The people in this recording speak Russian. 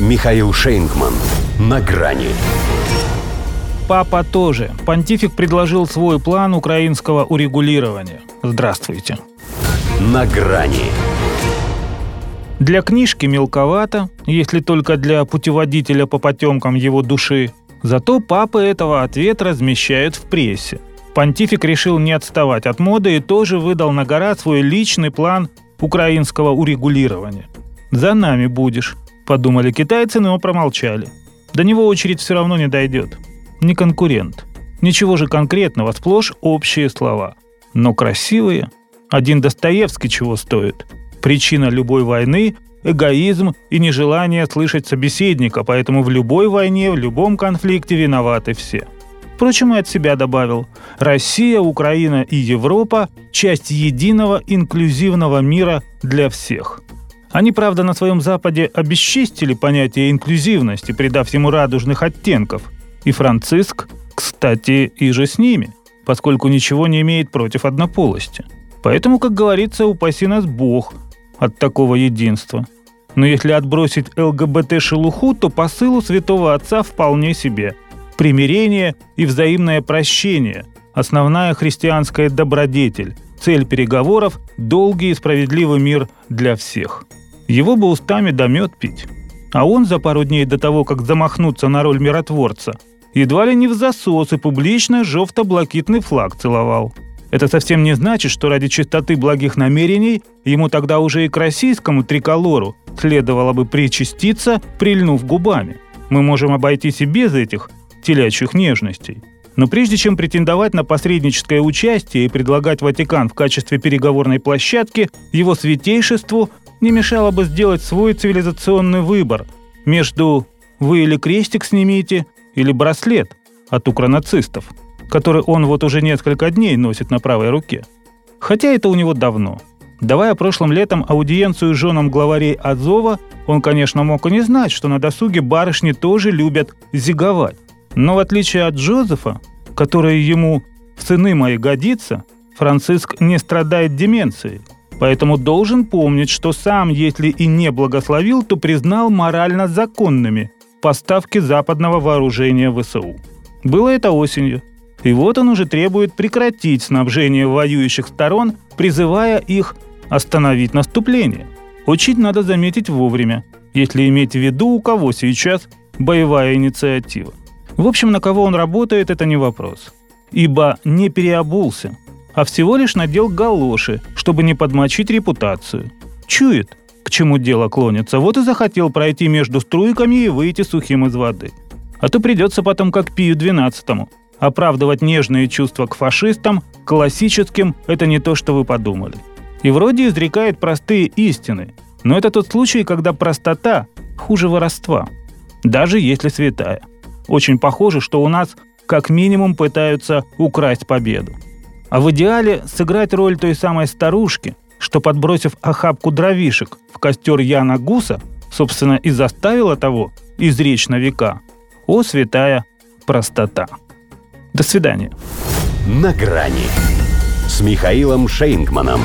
Михаил Шейнгман. На грани. Папа тоже. Понтифик предложил свой план украинского урегулирования. Здравствуйте. На грани. Для книжки мелковато, если только для путеводителя по потемкам его души. Зато папы этого ответа размещают в прессе. Понтифик решил не отставать от моды и тоже выдал на гора свой личный план украинского урегулирования. «За нами будешь», – подумали китайцы, но промолчали. До него очередь все равно не дойдет. Не конкурент. Ничего же конкретного, сплошь общие слова. Но красивые. Один Достоевский чего стоит. Причина любой войны – эгоизм и нежелание слышать собеседника, поэтому в любой войне, в любом конфликте виноваты все – Впрочем, и от себя добавил. Россия, Украина и Европа – часть единого инклюзивного мира для всех. Они, правда, на своем Западе обесчистили понятие инклюзивности, придав ему радужных оттенков. И Франциск, кстати, и же с ними, поскольку ничего не имеет против однополости. Поэтому, как говорится, упаси нас Бог от такого единства. Но если отбросить ЛГБТ-шелуху, то посылу святого отца вполне себе – примирение и взаимное прощение – основная христианская добродетель, цель переговоров – долгий и справедливый мир для всех. Его бы устами да мед пить. А он за пару дней до того, как замахнуться на роль миротворца, едва ли не в засос и публично жовто-блакитный флаг целовал. Это совсем не значит, что ради чистоты благих намерений ему тогда уже и к российскому триколору следовало бы причаститься, прильнув губами. Мы можем обойтись и без этих телячьих нежностей. Но прежде чем претендовать на посредническое участие и предлагать Ватикан в качестве переговорной площадки, его святейшеству не мешало бы сделать свой цивилизационный выбор между «вы или крестик снимите» или «браслет» от укронацистов, который он вот уже несколько дней носит на правой руке. Хотя это у него давно. Давая прошлым летом аудиенцию женам главарей Азова, он, конечно, мог и не знать, что на досуге барышни тоже любят зиговать. Но в отличие от Джозефа, который ему в сыны мои годится, Франциск не страдает деменцией, поэтому должен помнить, что сам, если и не благословил, то признал морально законными поставки западного вооружения ВСУ. Было это осенью. И вот он уже требует прекратить снабжение воюющих сторон, призывая их остановить наступление. Учить надо заметить вовремя, если иметь в виду, у кого сейчас боевая инициатива. В общем, на кого он работает, это не вопрос. Ибо не переобулся, а всего лишь надел галоши, чтобы не подмочить репутацию. Чует, к чему дело клонится, вот и захотел пройти между струйками и выйти сухим из воды. А то придется потом, как Пию XII, оправдывать нежные чувства к фашистам, классическим – это не то, что вы подумали. И вроде изрекает простые истины, но это тот случай, когда простота хуже воровства, даже если святая – очень похоже, что у нас как минимум пытаются украсть победу. А в идеале сыграть роль той самой старушки, что, подбросив охапку дровишек в костер Яна Гуса, собственно, и заставила того изречь на века. О, святая простота. До свидания. На грани с Михаилом Шейнгманом.